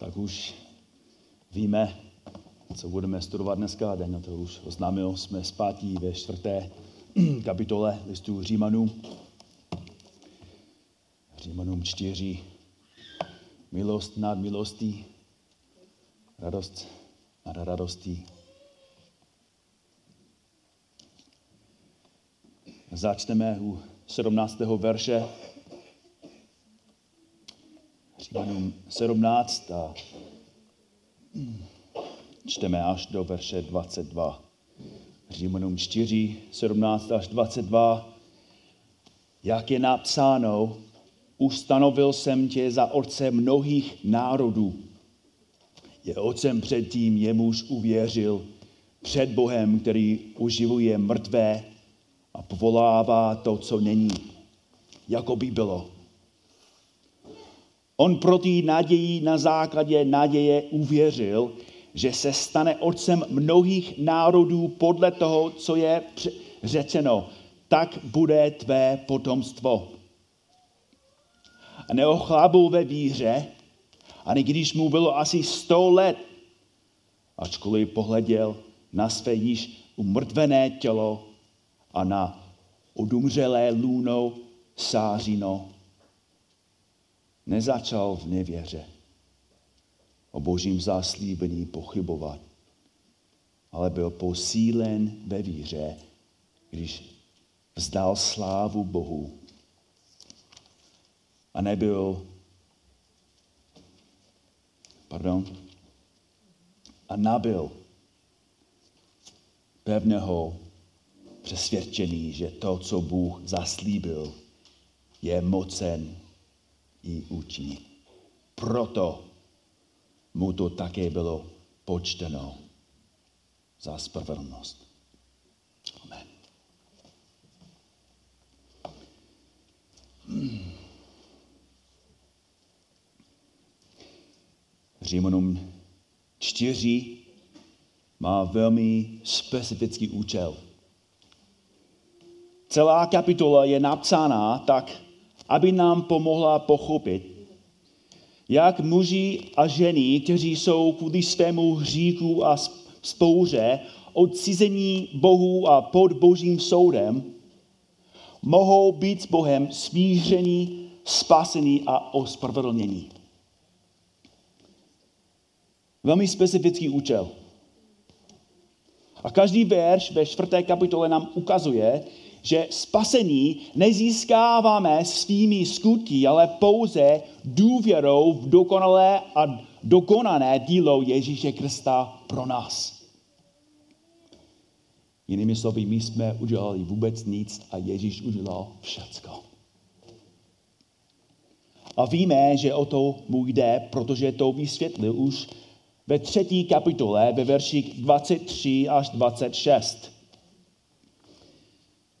tak už víme, co budeme studovat dneska. Daniel to už oznámil, jsme zpátí ve čtvrté kapitole listu Římanů. Římanům čtyři. Milost nad milostí, radost nad radostí. Začneme u 17. verše. Římanům 17 a čteme až do verše 22. Římanům 4, 17 až 22. Jak je napsáno, ustanovil jsem tě za otce mnohých národů. Je otcem předtím, jemuž uvěřil, před Bohem, který uživuje mrtvé a povolává to, co není, jako by bylo. On pro té naději na základě naděje uvěřil, že se stane otcem mnohých národů podle toho, co je řečeno. Tak bude tvé potomstvo. A neochlabou ve víře, ani když mu bylo asi sto let, ačkoliv pohleděl na své již umrtvené tělo a na odumřelé lůno sářino, nezačal v nevěře. O božím zaslíbení pochybovat, ale byl posílen ve víře, když vzdal slávu Bohu. A nebyl, pardon, a nabil pevného přesvědčení, že to, co Bůh zaslíbil, je mocen i učí. Proto mu to také bylo počteno za spravedlnost. Amen. Římanům čtyři má velmi specifický účel. Celá kapitola je napsána tak, aby nám pomohla pochopit, jak muži a ženy, kteří jsou kvůli svému hříku a spouře odcizení Bohu a pod božím soudem, mohou být s Bohem smíření, spasení a ospravedlnění. Velmi specifický účel. A každý verš ve čtvrté kapitole nám ukazuje, že spasení nezískáváme svými skutky, ale pouze důvěrou v dokonalé a dokonané dílo Ježíše Krista pro nás. Jinými slovy, my jsme udělali vůbec nic a Ježíš udělal všecko. A víme, že o to mu jde, protože to vysvětlil už ve třetí kapitole, ve verších 23 až 26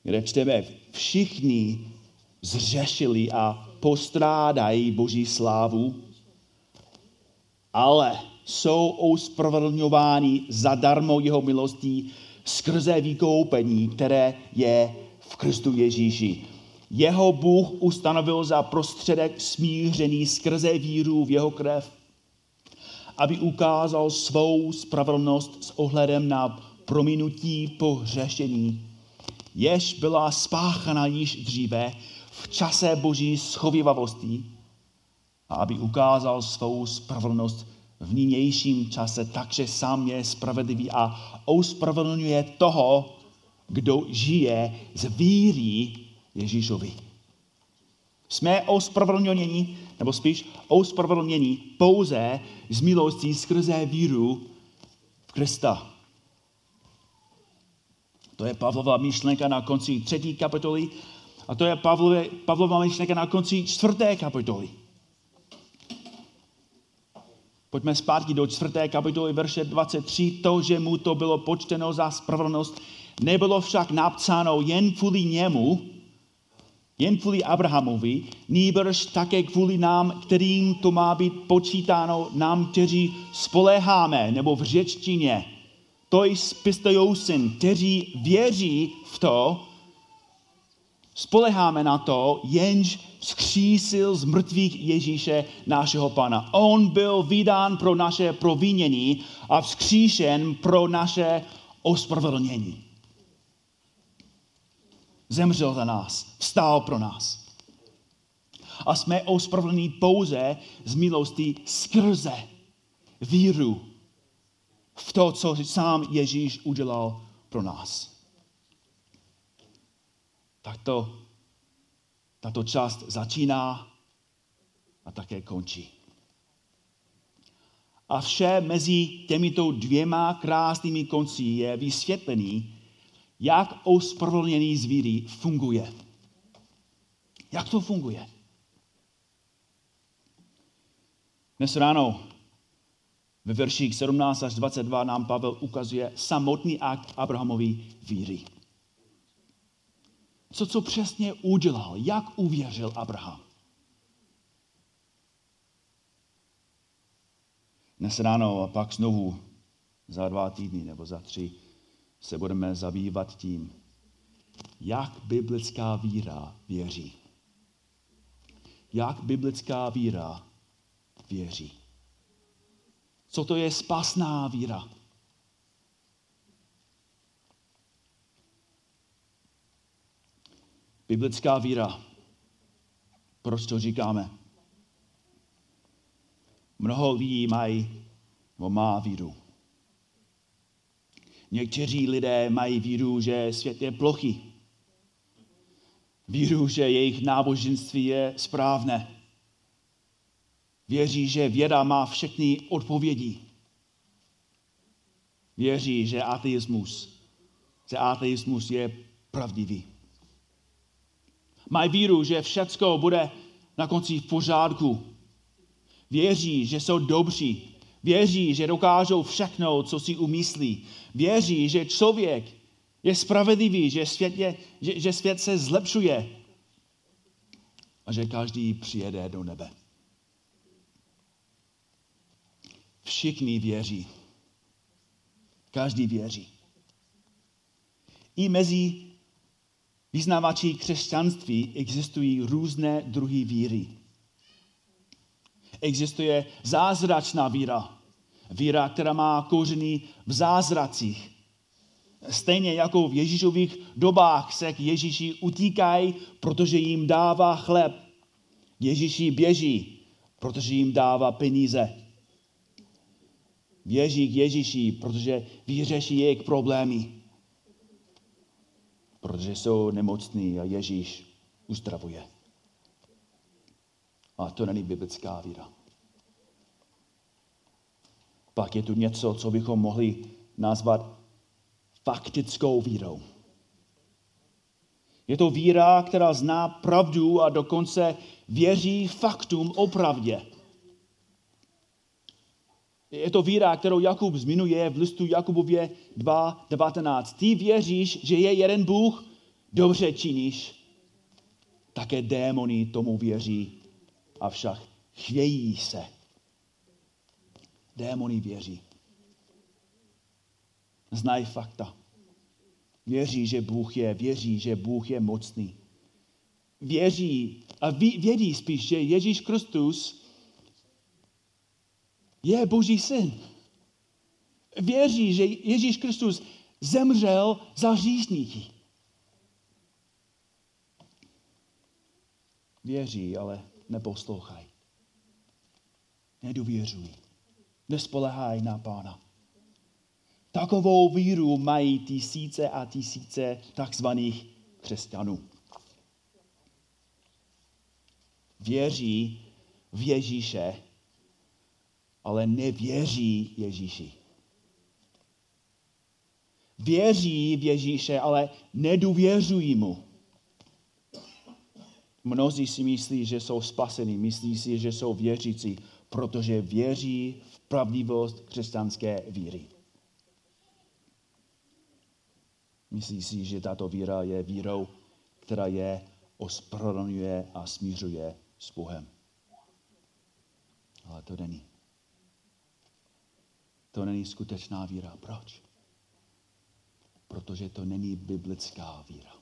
kde čteme, všichni zřešili a postrádají Boží slávu, ale jsou ospravedlňováni zadarmo jeho milostí skrze vykoupení, které je v Kristu Ježíši. Jeho Bůh ustanovil za prostředek smířený skrze víru v jeho krev, aby ukázal svou spravedlnost s ohledem na prominutí pohřešení jež byla spáchana již dříve v čase boží schovivavosti a aby ukázal svou spravedlnost v nynějším čase, takže sám je spravedlivý a ospravedlňuje toho, kdo žije z víry Ježíšovi. Jsme ospravedlněni, nebo spíš ospravedlněni pouze z milostí skrze víru v Krista. To je Pavlova myšlenka na konci třetí kapitoly a to je Pavlové, Pavlova myšlenka na konci čtvrté kapitoly. Pojďme zpátky do čtvrté kapitoly, verše 23. To, že mu to bylo počteno za spravedlnost, nebylo však napsáno jen kvůli němu, jen kvůli Abrahamovi, nýbrž také kvůli nám, kterým to má být počítáno, nám, kteří spoléháme, nebo v řečtině, to syn, kteří věří v to, spoleháme na to, jenž skřísil z mrtvých Ježíše našeho Pana. On byl vydán pro naše provinění a vzkříšen pro naše ospravedlnění. Zemřel za nás, vstál pro nás. A jsme ospravedlněni pouze z milosti skrze víru v to, co sám Ježíš udělal pro nás. Tak to, tato část začíná a také končí. A vše mezi těmito dvěma krásnými konci je vysvětlený, jak ospravedlněný zvíří funguje. Jak to funguje? Dnes ráno ve verších 17 až 22 nám Pavel ukazuje samotný akt Abrahamový víry. Co, co přesně udělal, jak uvěřil Abraham. Dnes ráno a pak znovu za dva týdny nebo za tři se budeme zabývat tím, jak biblická víra věří. Jak biblická víra věří. Co to je spasná víra? Biblická víra. Proč to říkáme? Mnoho lidí mají, nebo má víru. Někteří lidé mají víru, že svět je plochý. Víru, že jejich náboženství je správné. Věří, že věda má všechny odpovědi. Věří, že ateismus, že ateismus je pravdivý. Mají víru, že všecko bude na konci v pořádku. Věří, že jsou dobří. Věří, že dokážou všechno, co si umyslí. Věří, že člověk je spravedlivý, že svět, je, že, že svět se zlepšuje a že každý přijede do nebe. Všichni věří. Každý věří. I mezi vyznávači křesťanství existují různé druhy víry. Existuje zázračná víra. Víra, která má kořeny v zázracích. Stejně jako v Ježíšových dobách se k Ježíši utíkají, protože jim dává chleb. Ježíši běží, protože jim dává peníze věří k Ježíši, protože vyřeší jejich problémy. Protože jsou nemocní a Ježíš uzdravuje. A to není biblická víra. Pak je tu něco, co bychom mohli nazvat faktickou vírou. Je to víra, která zná pravdu a dokonce věří faktům o pravdě. Je to víra, kterou Jakub zmiňuje v listu Jakubově 2.19. Ty věříš, že je jeden Bůh, dobře činíš. Také démoni tomu věří, avšak chvějí se. Démoni věří. Znají fakta. Věří, že Bůh je, věří, že Bůh je mocný. Věří a vědí spíš, že Ježíš Kristus je Boží syn. Věří, že Ježíš Kristus zemřel za hříšníky. Věří, ale neposlouchají. Nedůvěřují. Nespolehají na Pána. Takovou víru mají tisíce a tisíce takzvaných křesťanů. Věří v Ježíše ale nevěří Ježíši. Věří v Ježíše, ale nedůvěřují mu. Mnozí si myslí, že jsou spasení, myslí si, že jsou věřící, protože věří v pravdivost křesťanské víry. Myslí si, že tato víra je vírou, která je ospravedlňuje a smířuje s Bohem. Ale to není. To není skutečná víra. Proč? Protože to není biblická víra.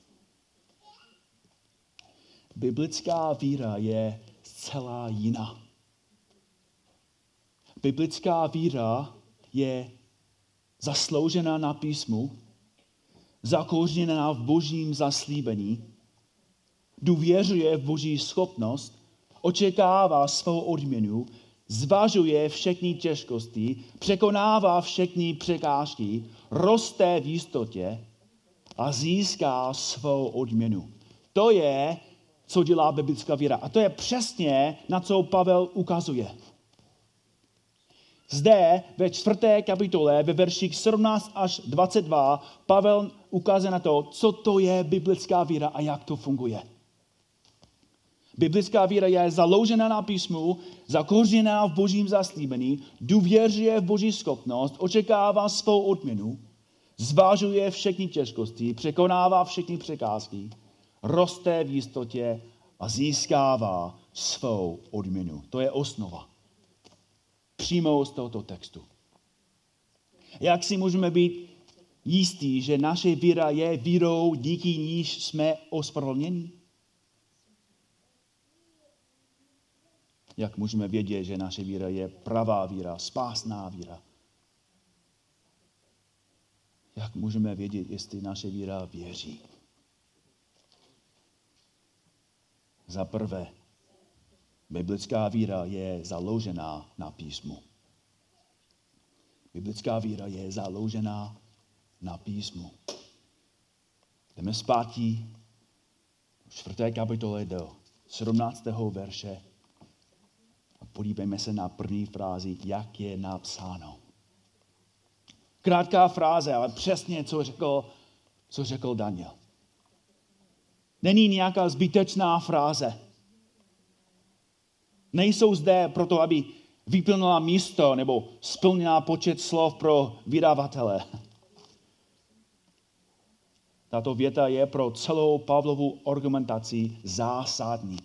biblická víra je zcela jiná. Biblická víra je zasloužená na písmu, zakořeněná v božím zaslíbení, důvěřuje v boží schopnost, očekává svou odměnu, zvažuje všechny těžkosti, překonává všechny překážky, roste v jistotě a získá svou odměnu. To je, co dělá biblická víra. A to je přesně, na co Pavel ukazuje. Zde ve čtvrté kapitole, ve verších 17 až 22, Pavel ukazuje na to, co to je biblická víra a jak to funguje. Biblická víra je založena na písmu, zakořeněná v božím zaslíbení, důvěřuje v boží schopnost, očekává svou odměnu, zvážuje všechny těžkosti, překonává všechny překázky, roste v jistotě a získává svou odměnu. To je osnova přímo z tohoto textu. Jak si můžeme být jistí, že naše víra je vírou, díky níž jsme ospravedlněni? Jak můžeme vědět, že naše víra je pravá víra, spásná víra? Jak můžeme vědět, jestli naše víra věří? Za prvé, Biblická víra je založená na písmu. Biblická víra je založená na písmu. Jdeme zpátky v čtvrté kapitole do 17. verše a podívejme se na první frázi, jak je napsáno. Krátká fráze, ale přesně, co řekl, co řekl Daniel. Není nějaká zbytečná fráze Nejsou zde proto, aby vyplnila místo nebo splnila počet slov pro vydavatele. Tato věta je pro celou Pavlovu argumentaci zásadní.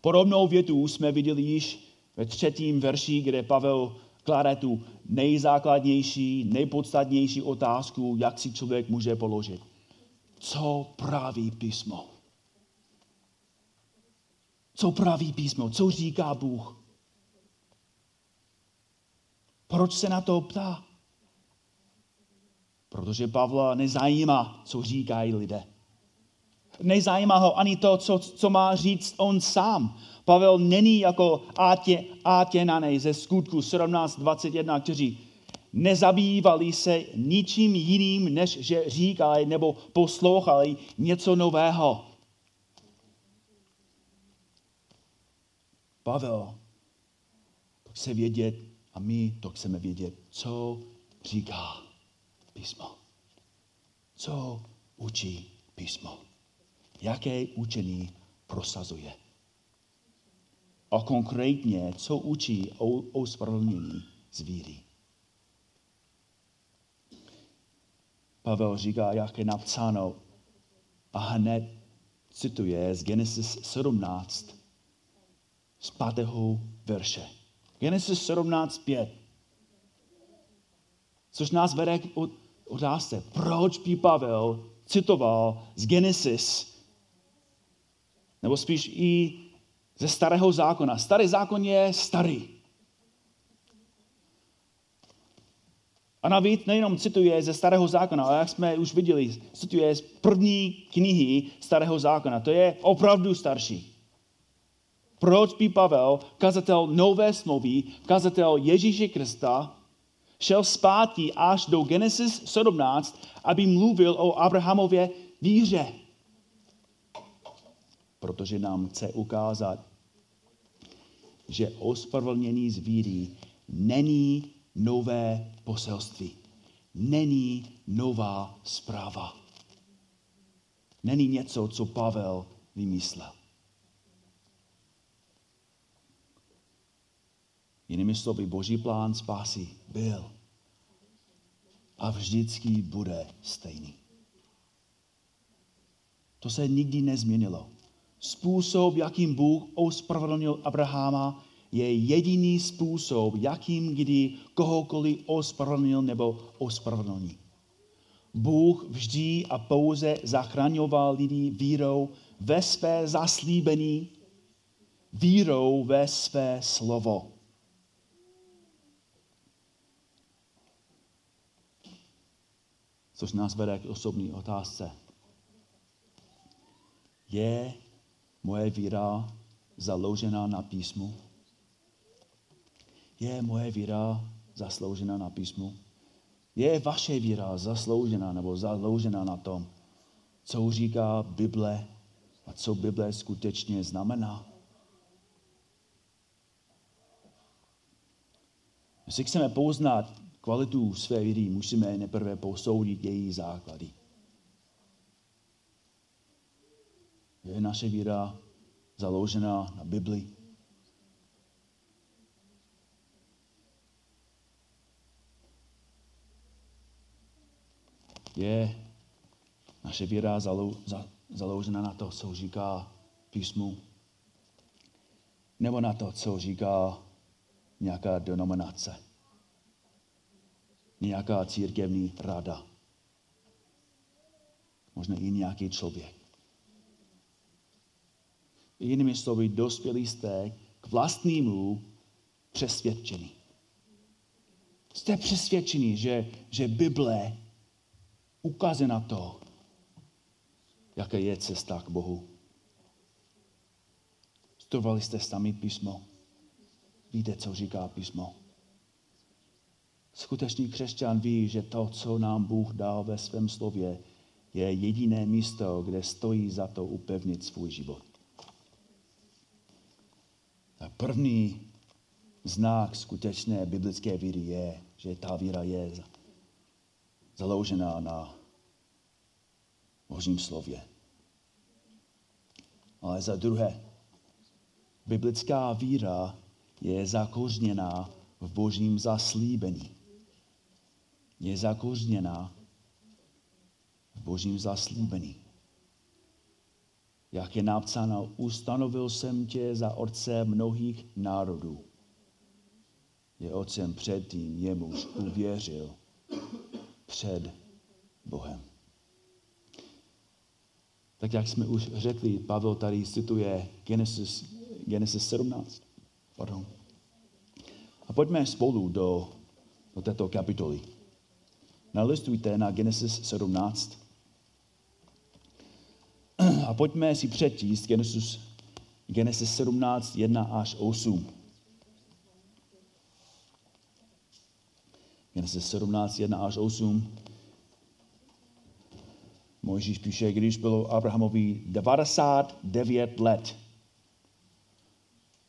Podobnou větu jsme viděli již ve třetím verši, kde Pavel klade tu nejzákladnější, nejpodstatnější otázku, jak si člověk může položit. Co praví písmo? Co praví písmo? Co říká Bůh? Proč se na to ptá? Protože Pavla nezajímá, co říkají lidé. Nezajímá ho ani to, co, co má říct on sám. Pavel není jako Átě, Átěnanej ze skutku 17.21, kteří nezabývali se ničím jiným, než že říkali nebo poslouchali něco nového. Pavel to chce vědět a my to chceme vědět, co říká písmo. Co učí písmo. Jaké učení prosazuje. A konkrétně, co učí o, o z víry. Pavel říká, jak je napsáno a hned cituje z Genesis 17, z pátého verše. Genesis 17.5. Což nás vede k otázce, proč by Pavel citoval z Genesis, nebo spíš i ze starého zákona. Starý zákon je starý. A navíc nejenom cituje ze starého zákona, ale jak jsme už viděli, cituje z první knihy starého zákona. To je opravdu starší. Proč by Pavel, kazatel nové smlouvy, kazatel Ježíše Krista, šel zpátky až do Genesis 17, aby mluvil o Abrahamově víře? Protože nám chce ukázat, že ospravedlnění z víry není nové poselství. Není nová zpráva. Není něco, co Pavel vymyslel. Jinými slovy, boží plán spásy byl a vždycky bude stejný. To se nikdy nezměnilo. Způsob, jakým Bůh ospravedlnil Abrahama, je jediný způsob, jakým kdy kohokoliv ospravedlnil nebo ospravedlní. Bůh vždy a pouze zachraňoval lidi vírou ve své zaslíbení, vírou ve své slovo. Což nás vede k osobní otázce. Je moje víra založena na písmu? Je moje víra zasloužena na písmu? Je vaše víra zasloužena nebo založena na tom, co říká Bible a co Bible skutečně znamená? Jestli chceme poznat kvalitu své víry, musíme nejprve posoudit její základy. Je naše víra založena na Bibli? Je naše víra založena na to, co říká písmu? Nebo na to, co říká nějaká denominace? Nějaká církevní rada? Možná i nějaký člověk. Jinými slovy, dospělí jste k vlastnímu přesvědčení. Jste přesvědčení, že, že Bible ukazuje na to, jaká je cesta k Bohu. Studovali jste sami písmo. Víte, co říká písmo. Skutečný křesťan ví, že to, co nám Bůh dal ve svém slově, je jediné místo, kde stojí za to upevnit svůj život. První znak skutečné biblické víry je, že ta víra je založená na Božím slově. Ale za druhé, biblická víra je zakořněná v božím zaslíbení. Je zakořněná v božím zaslíbení. Jak je napsáno, ustanovil jsem tě za otce mnohých národů. Je otcem předtím, jemuž uvěřil před Bohem. Tak jak jsme už řekli, Pavel tady cituje Genesis, Genesis 17. Pardon. A pojďme spolu do, do této kapitoly. Nalistujte na Genesis 17. A pojďme si přečíst Genesis, Genesis 17, 1 až 8. Genesis 17, 1 až 8. Mojžíš píše, když bylo Abrahamovi 99 let,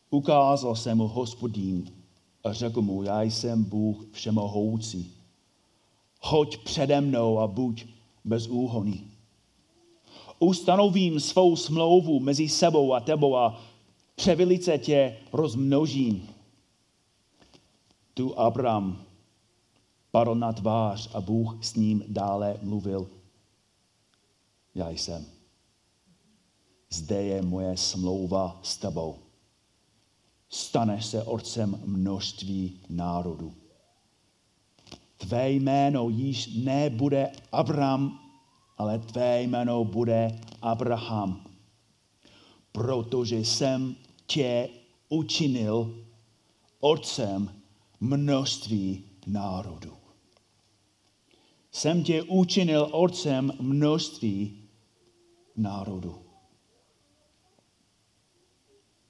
ukázal se mu hospodín a řekl mu, já jsem Bůh všemohoucí. Hoď přede mnou a buď bez úhony. Ustanovím svou smlouvu mezi sebou a tebou a převilice tě rozmnožím. Tu Abraham padl na tvář a Bůh s ním dále mluvil já jsem. Zde je moje smlouva s tebou. Stane se otcem množství národů. Tvé jméno již nebude Abraham, ale tvé jméno bude Abraham. Protože jsem tě učinil otcem množství národů. Jsem tě učinil otcem množství národu.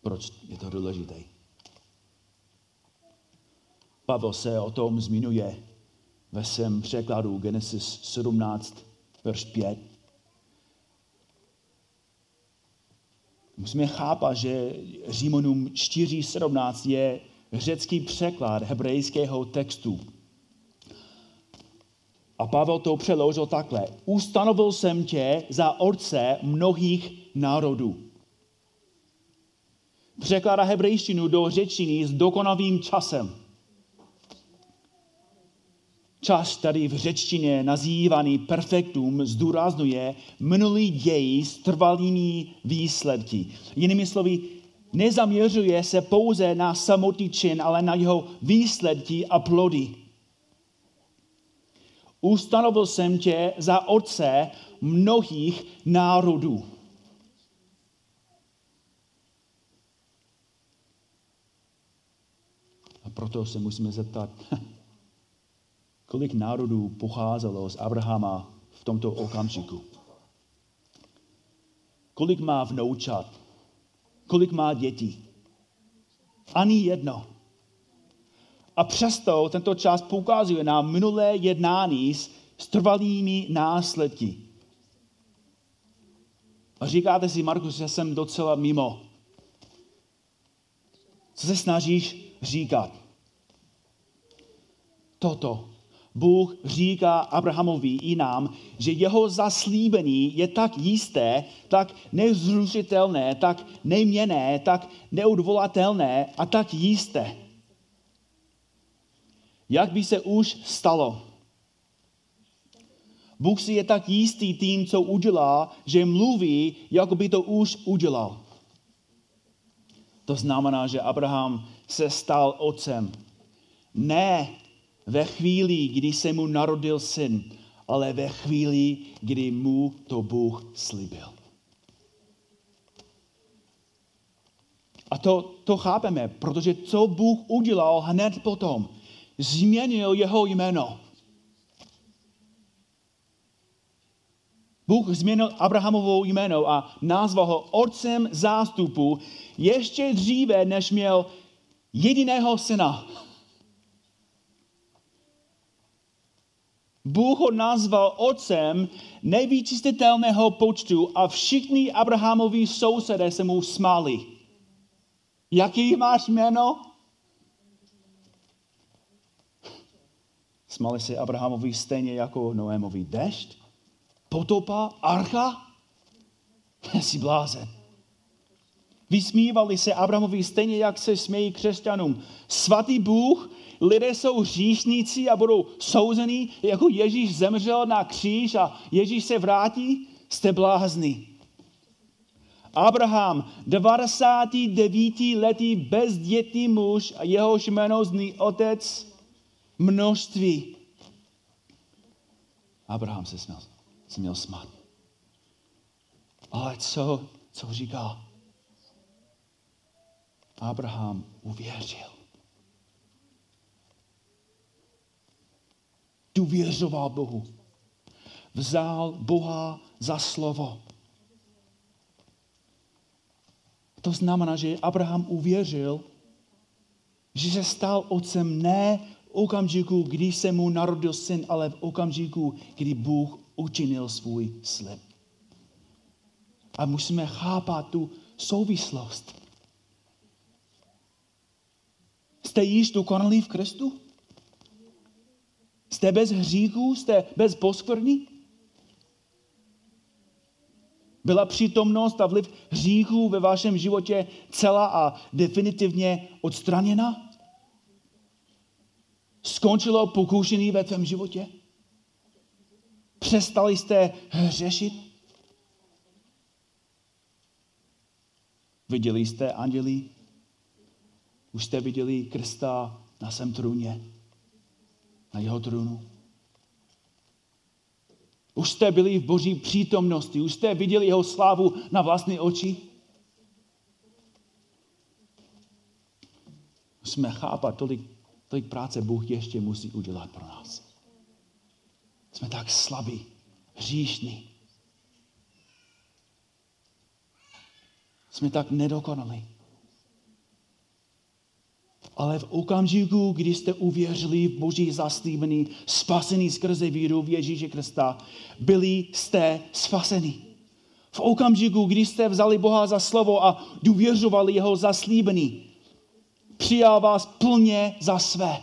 Proč je to důležité? Pavel se o tom zmiňuje ve svém překladu Genesis 17, verš 5. Musíme chápat, že Římanům 4.17 je řecký překlad hebrejského textu. A Pavel to přeložil takhle. Ustanovil jsem tě za orce mnohých národů. Překládá hebrejštinu do řečtiny s dokonavým časem. Čas tady v řečtině nazývaný perfektum zdůrazňuje minulý děj s trvalými výsledky. Jinými slovy, nezaměřuje se pouze na samotný čin, ale na jeho výsledky a plody. Ustanovil jsem tě za otce mnohých národů. A proto se musíme zeptat, kolik národů pocházelo z Abrahama v tomto okamžiku. Kolik má vnoučat? Kolik má dětí? Ani jedno. A přesto tento čas poukazuje na minulé jednání s, s trvalými následky. A říkáte si, Markus, že jsem docela mimo. Co se snažíš říkat? Toto. Bůh říká Abrahamovi i nám, že jeho zaslíbení je tak jisté, tak nezrušitelné, tak neměné, tak neodvolatelné a tak jisté. Jak by se už stalo? Bůh si je tak jistý tím, co udělá, že mluví, jako by to už udělal. To znamená, že Abraham se stal otcem. Ne ve chvíli, kdy se mu narodil syn, ale ve chvíli, kdy mu to Bůh slíbil. A to, to chápeme, protože co Bůh udělal hned potom, změnil jeho jméno. Bůh změnil Abrahamovo jméno a nazval ho otcem zástupu ještě dříve, než měl jediného syna. Bůh ho nazval otcem nejvyčistitelného počtu a všichni Abrahamovi sousedé se mu smáli. Jaký máš jméno? Smáli se Abrahamovi stejně jako Noémovi dešť, potopa, archa. Jsi blázen. Vysmívali se Abrahamovi stejně, jak se smějí křesťanům. Svatý Bůh, lidé jsou hříšníci a budou souzení, jako Ježíš zemřel na kříž a Ježíš se vrátí. Jste blázni. Abraham, 99 letý bezdětný muž a jehož jméno zní otec množství. Abraham se směl, se měl smát. Ale co, co říká? Abraham uvěřil. Důvěřoval Bohu. Vzal Boha za slovo. To znamená, že Abraham uvěřil, že se stal otcem ne okamžiku, kdy se mu narodil syn, ale v okamžiku, kdy Bůh učinil svůj slib. A musíme chápat tu souvislost. Jste již dokonalí v Kristu? Jste bez hříchů? Jste bez poskvrny? Byla přítomnost a vliv hříchů ve vašem životě celá a definitivně odstraněna? Skončilo pokušení ve tvém životě? Přestali jste hřešit? Viděli jste andělí? Už jste viděli Krista na svém trůně? Na jeho trůnu? Už jste byli v boží přítomnosti, už jste viděli jeho slávu na vlastní oči? Musíme chápat tolik tolik práce Bůh ještě musí udělat pro nás. Jsme tak slabí, hříšní. Jsme tak nedokonalí. Ale v okamžiku, kdy jste uvěřili v Boží zaslíbení, spasení skrze víru v Ježíše Krista, byli jste spaseni. V okamžiku, kdy jste vzali Boha za slovo a důvěřovali jeho zaslíbení, přijal vás plně za své.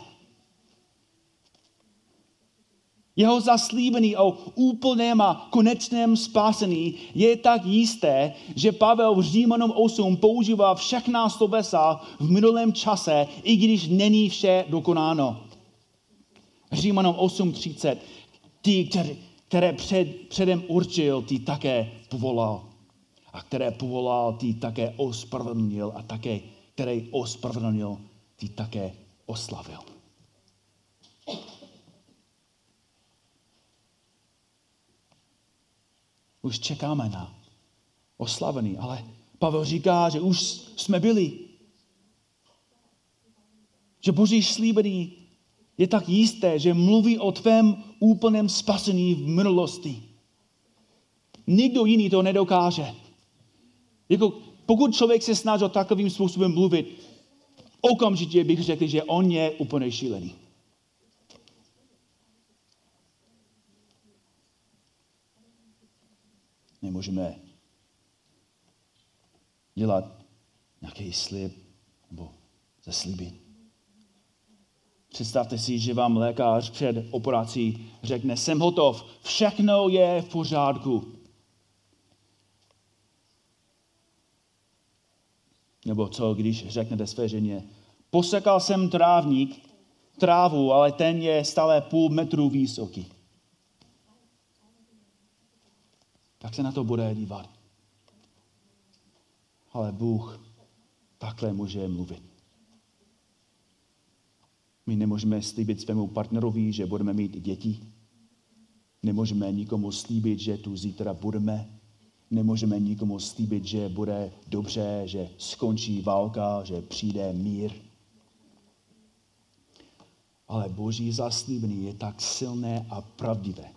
Jeho zaslíbení o úplném a konečném spásení je tak jisté, že Pavel v Římanům 8 používá všechna slovesa v minulém čase, i když není vše dokonáno. Římanům 8.30. Ty, které, které před, předem určil, ty také povolal. A které povolal, ty také ospravedlnil a také který ospravedlnil, ty také oslavil. Už čekáme na oslavení, ale Pavel říká, že už jsme byli. Že Boží slíbení je tak jisté, že mluví o tvém úplném spasení v minulosti. Nikdo jiný to nedokáže. Jako, pokud člověk se snaží takovým způsobem mluvit, okamžitě bych řekl, že on je úplně šílený. Nemůžeme dělat nějaký slib nebo zaslíbit. Představte si, že vám lékař před operací řekne, jsem hotov, všechno je v pořádku. Nebo co, když řeknete své ženě, posekal jsem trávník, trávu, ale ten je stále půl metru vysoký. Tak se na to bude dívat. Ale Bůh takhle může mluvit. My nemůžeme slíbit svému partnerovi, že budeme mít děti. Nemůžeme nikomu slíbit, že tu zítra budeme. Nemůžeme nikomu slíbit, že bude dobře, že skončí válka, že přijde mír. Ale Boží zaslíbení je tak silné a pravdivé,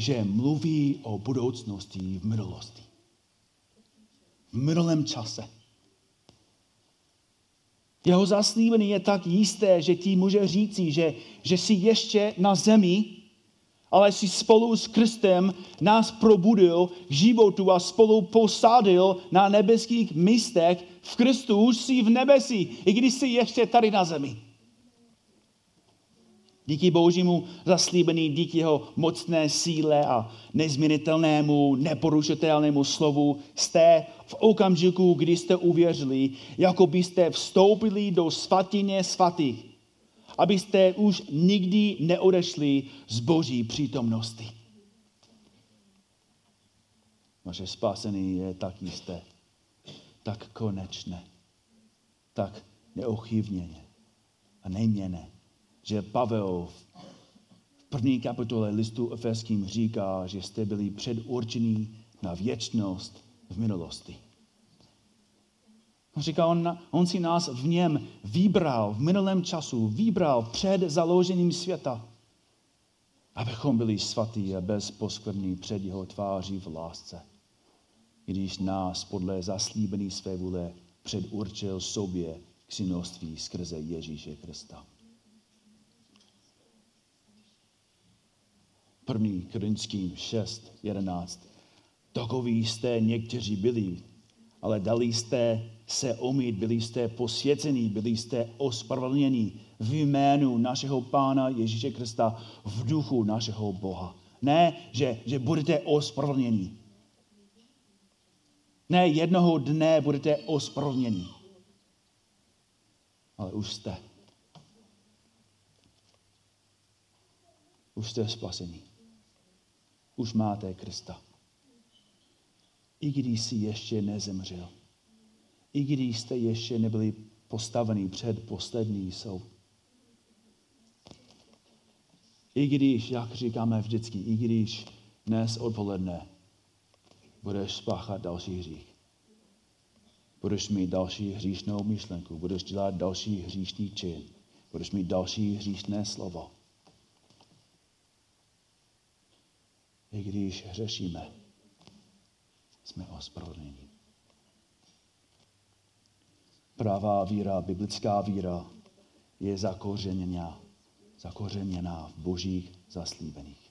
že mluví o budoucnosti v minulosti. V minulém čase. Jeho zaslíbení je tak jisté, že ti může říci, že, že jsi ještě na zemi, ale jsi spolu s Kristem nás probudil k životu a spolu posádil na nebeských místech. V Kristu už jsi v nebesi, i když jsi ještě tady na zemi. Díky božímu zaslíbení, díky jeho mocné síle a nezměnitelnému, neporušitelnému slovu jste v okamžiku, kdy jste uvěřili, jako byste vstoupili do svatyně svatých, abyste už nikdy neodešli z boží přítomnosti. Naše spasení je tak jisté, tak konečné, tak neochybněné a nejměné že Pavel v první kapitole listu Efeským říká, že jste byli předurčení na věčnost v minulosti. On říká, on, on si nás v něm vybral, v minulém času, vybral před založením světa, abychom byli svatí a bez poskvrný před jeho tváří v lásce. Když nás podle zaslíbení své vůle předurčil sobě k synoství skrze Ježíše Krista. První Korinským 6, 11. Takoví jste někteří byli, ale dali jste se umít, byli jste posvěcení, byli jste ospravedlněni v jménu našeho Pána Ježíše Krista v duchu našeho Boha. Ne, že, že budete ospravedlněni. Ne, jednoho dne budete ospravedlněni. Ale už jste. Už jste spasení už máte Krista. I když jsi ještě nezemřel. I když jste ještě nebyli postaveni před poslední soud. I když, jak říkáme vždycky, i když dnes odpoledne budeš spáchat další hřích. Budeš mít další hříšnou myšlenku, budeš dělat další hříšný čin, budeš mít další hříšné slovo i když hřešíme, jsme ospravedlněni. Pravá víra, biblická víra je zakořeněná, zakořeněná v božích zaslíbeních.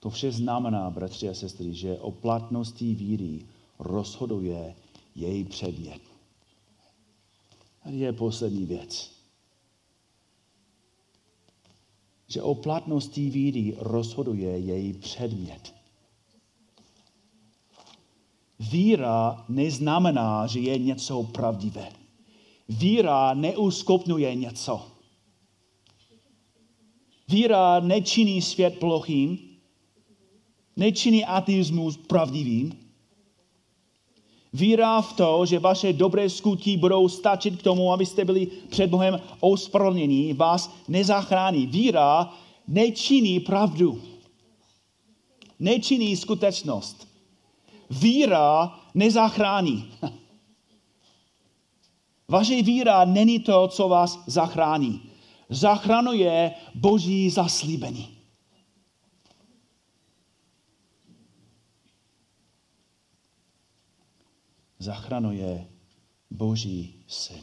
To vše znamená, bratři a sestry, že o platnosti víry rozhoduje její předmět. Tady je poslední věc. Že o platnosti víry rozhoduje její předmět. Víra neznamená, že je něco pravdivé. Víra neuskopnuje něco. Víra nečiní svět plochým, nečiní ateismus pravdivým, Víra v to, že vaše dobré skutky budou stačit k tomu, abyste byli před Bohem ospravedlnění, vás nezachrání. Víra nečiní pravdu. Nečiní skutečnost. víra nezachrání. Vaše víra není to, co vás zachrání. Zachranuje Boží zaslíbení. Zachranuje Boží syn.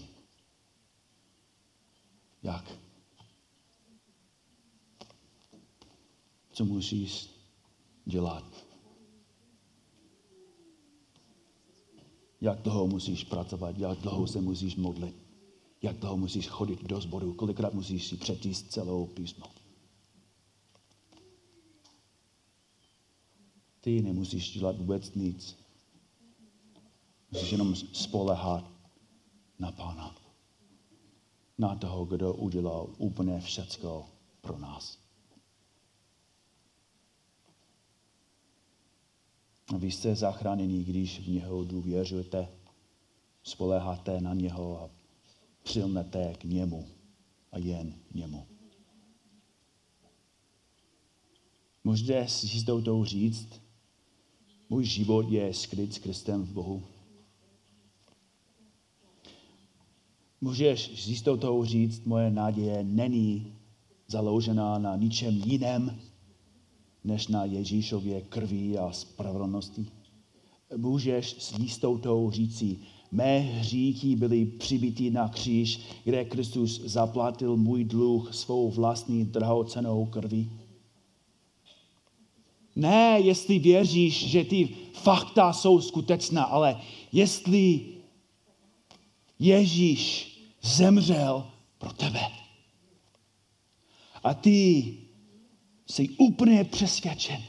Jak? Co musíš dělat? Jak dlouho musíš pracovat, jak dlouho se musíš modlit, jak dlouho musíš chodit do sboru, kolikrát musíš si přečíst celou písmo. Ty nemusíš dělat vůbec nic. Musíš jenom spolehat na Pána. Na toho, kdo udělal úplně všecko pro nás. Vy jste zachráněni, když v něho důvěřujete, spoleháte na něho a přilnete k němu a jen němu. Můžete s jistotou říct, můj život je skryt s Kristem v Bohu. Můžeš s jistotou říct, moje naděje není založená na ničem jiném, než na Ježíšově krví a spravedlnosti. Můžeš s jistotou říci, mé hříchy byly přibity na kříž, kde Kristus zaplatil můj dluh svou vlastní drahocenou krví. Ne, jestli věříš, že ty fakta jsou skutečná, ale jestli Ježíš zemřel pro tebe. A ty jsi úplně přesvědčen,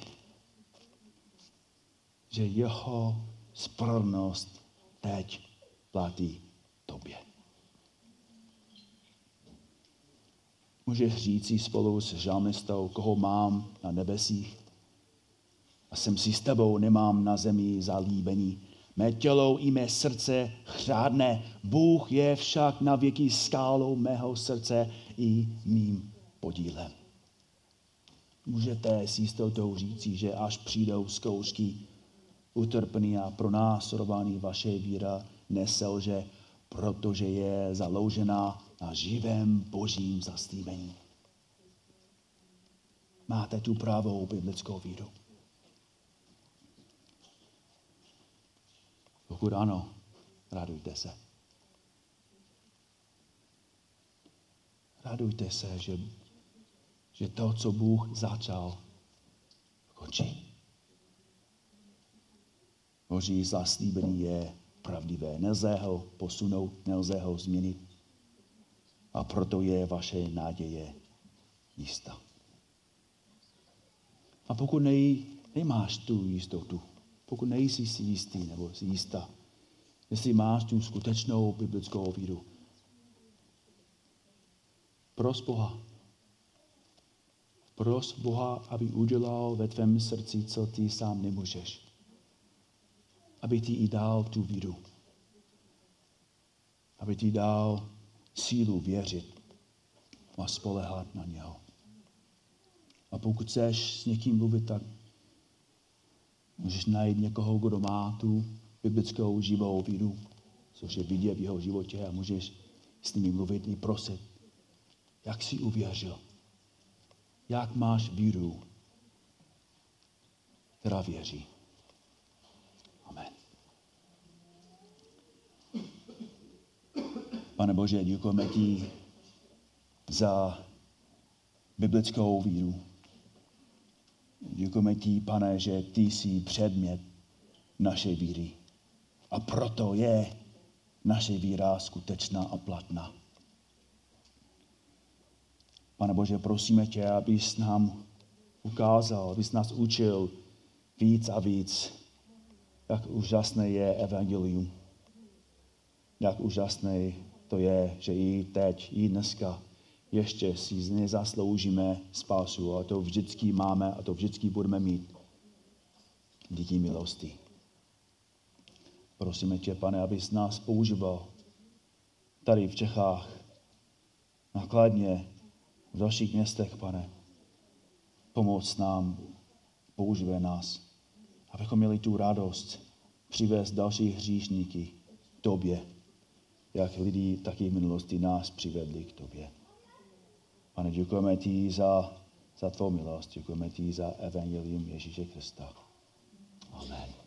že jeho spravedlnost teď platí tobě. Můžeš říct spolu s žalmistou, koho mám na nebesích a jsem si s tebou, nemám na zemi zalíbení. Mé tělo i mé srdce chřádne, Bůh je však na věky skálou mého srdce i mým podílem. Můžete s jistotou říci, že až přijdou zkoušky, utrpení a pronásledování vaše víra neselže, protože je založená na živém božím zaslíbení. Máte tu pravou biblickou víru. Pokud ano, radujte se. Radujte se, že že to, co Bůh začal, končí. Boží zaslíbení je pravdivé. Nelze ho posunout, nelze ho změnit. A proto je vaše naděje jistá. A pokud nej, nemáš tu jistotu, pokud nejsi si jistý nebo si jistá, jestli máš tu skutečnou biblickou víru, pros Boha, Pros Boha, aby udělal ve tvém srdci, co ty sám nemůžeš. Aby ti i dal tu víru. Aby ti dal sílu věřit a spolehat na něho. A pokud chceš s někým mluvit, tak můžeš najít někoho, kdo má tu biblickou živou víru, což je vidět v jeho životě a můžeš s nimi mluvit i prosit, jak jsi uvěřil jak máš víru, která věří. Amen. Pane Bože, děkujeme ti za biblickou víru. Děkujeme ti, pane, že ty jsi předmět naše víry. A proto je naše víra skutečná a platná. Pane Bože, prosíme tě, abys nám ukázal, abys nás učil víc a víc, jak úžasné je evangelium. Jak úžasné to je, že i teď, i dneska ještě si nezasloužíme spásu a to vždycky máme a to vždycky budeme mít díky milosti. Prosíme tě, pane, abys nás používal tady v Čechách nakladně v dalších městech, pane. Pomoc nám, používej nás, abychom měli tu radost přivést další hříšníky tobě, jak lidi taky v minulosti nás přivedli k tobě. Pane, děkujeme ti za, za tvou milost, děkujeme ti za evangelium Ježíše Krista. Amen.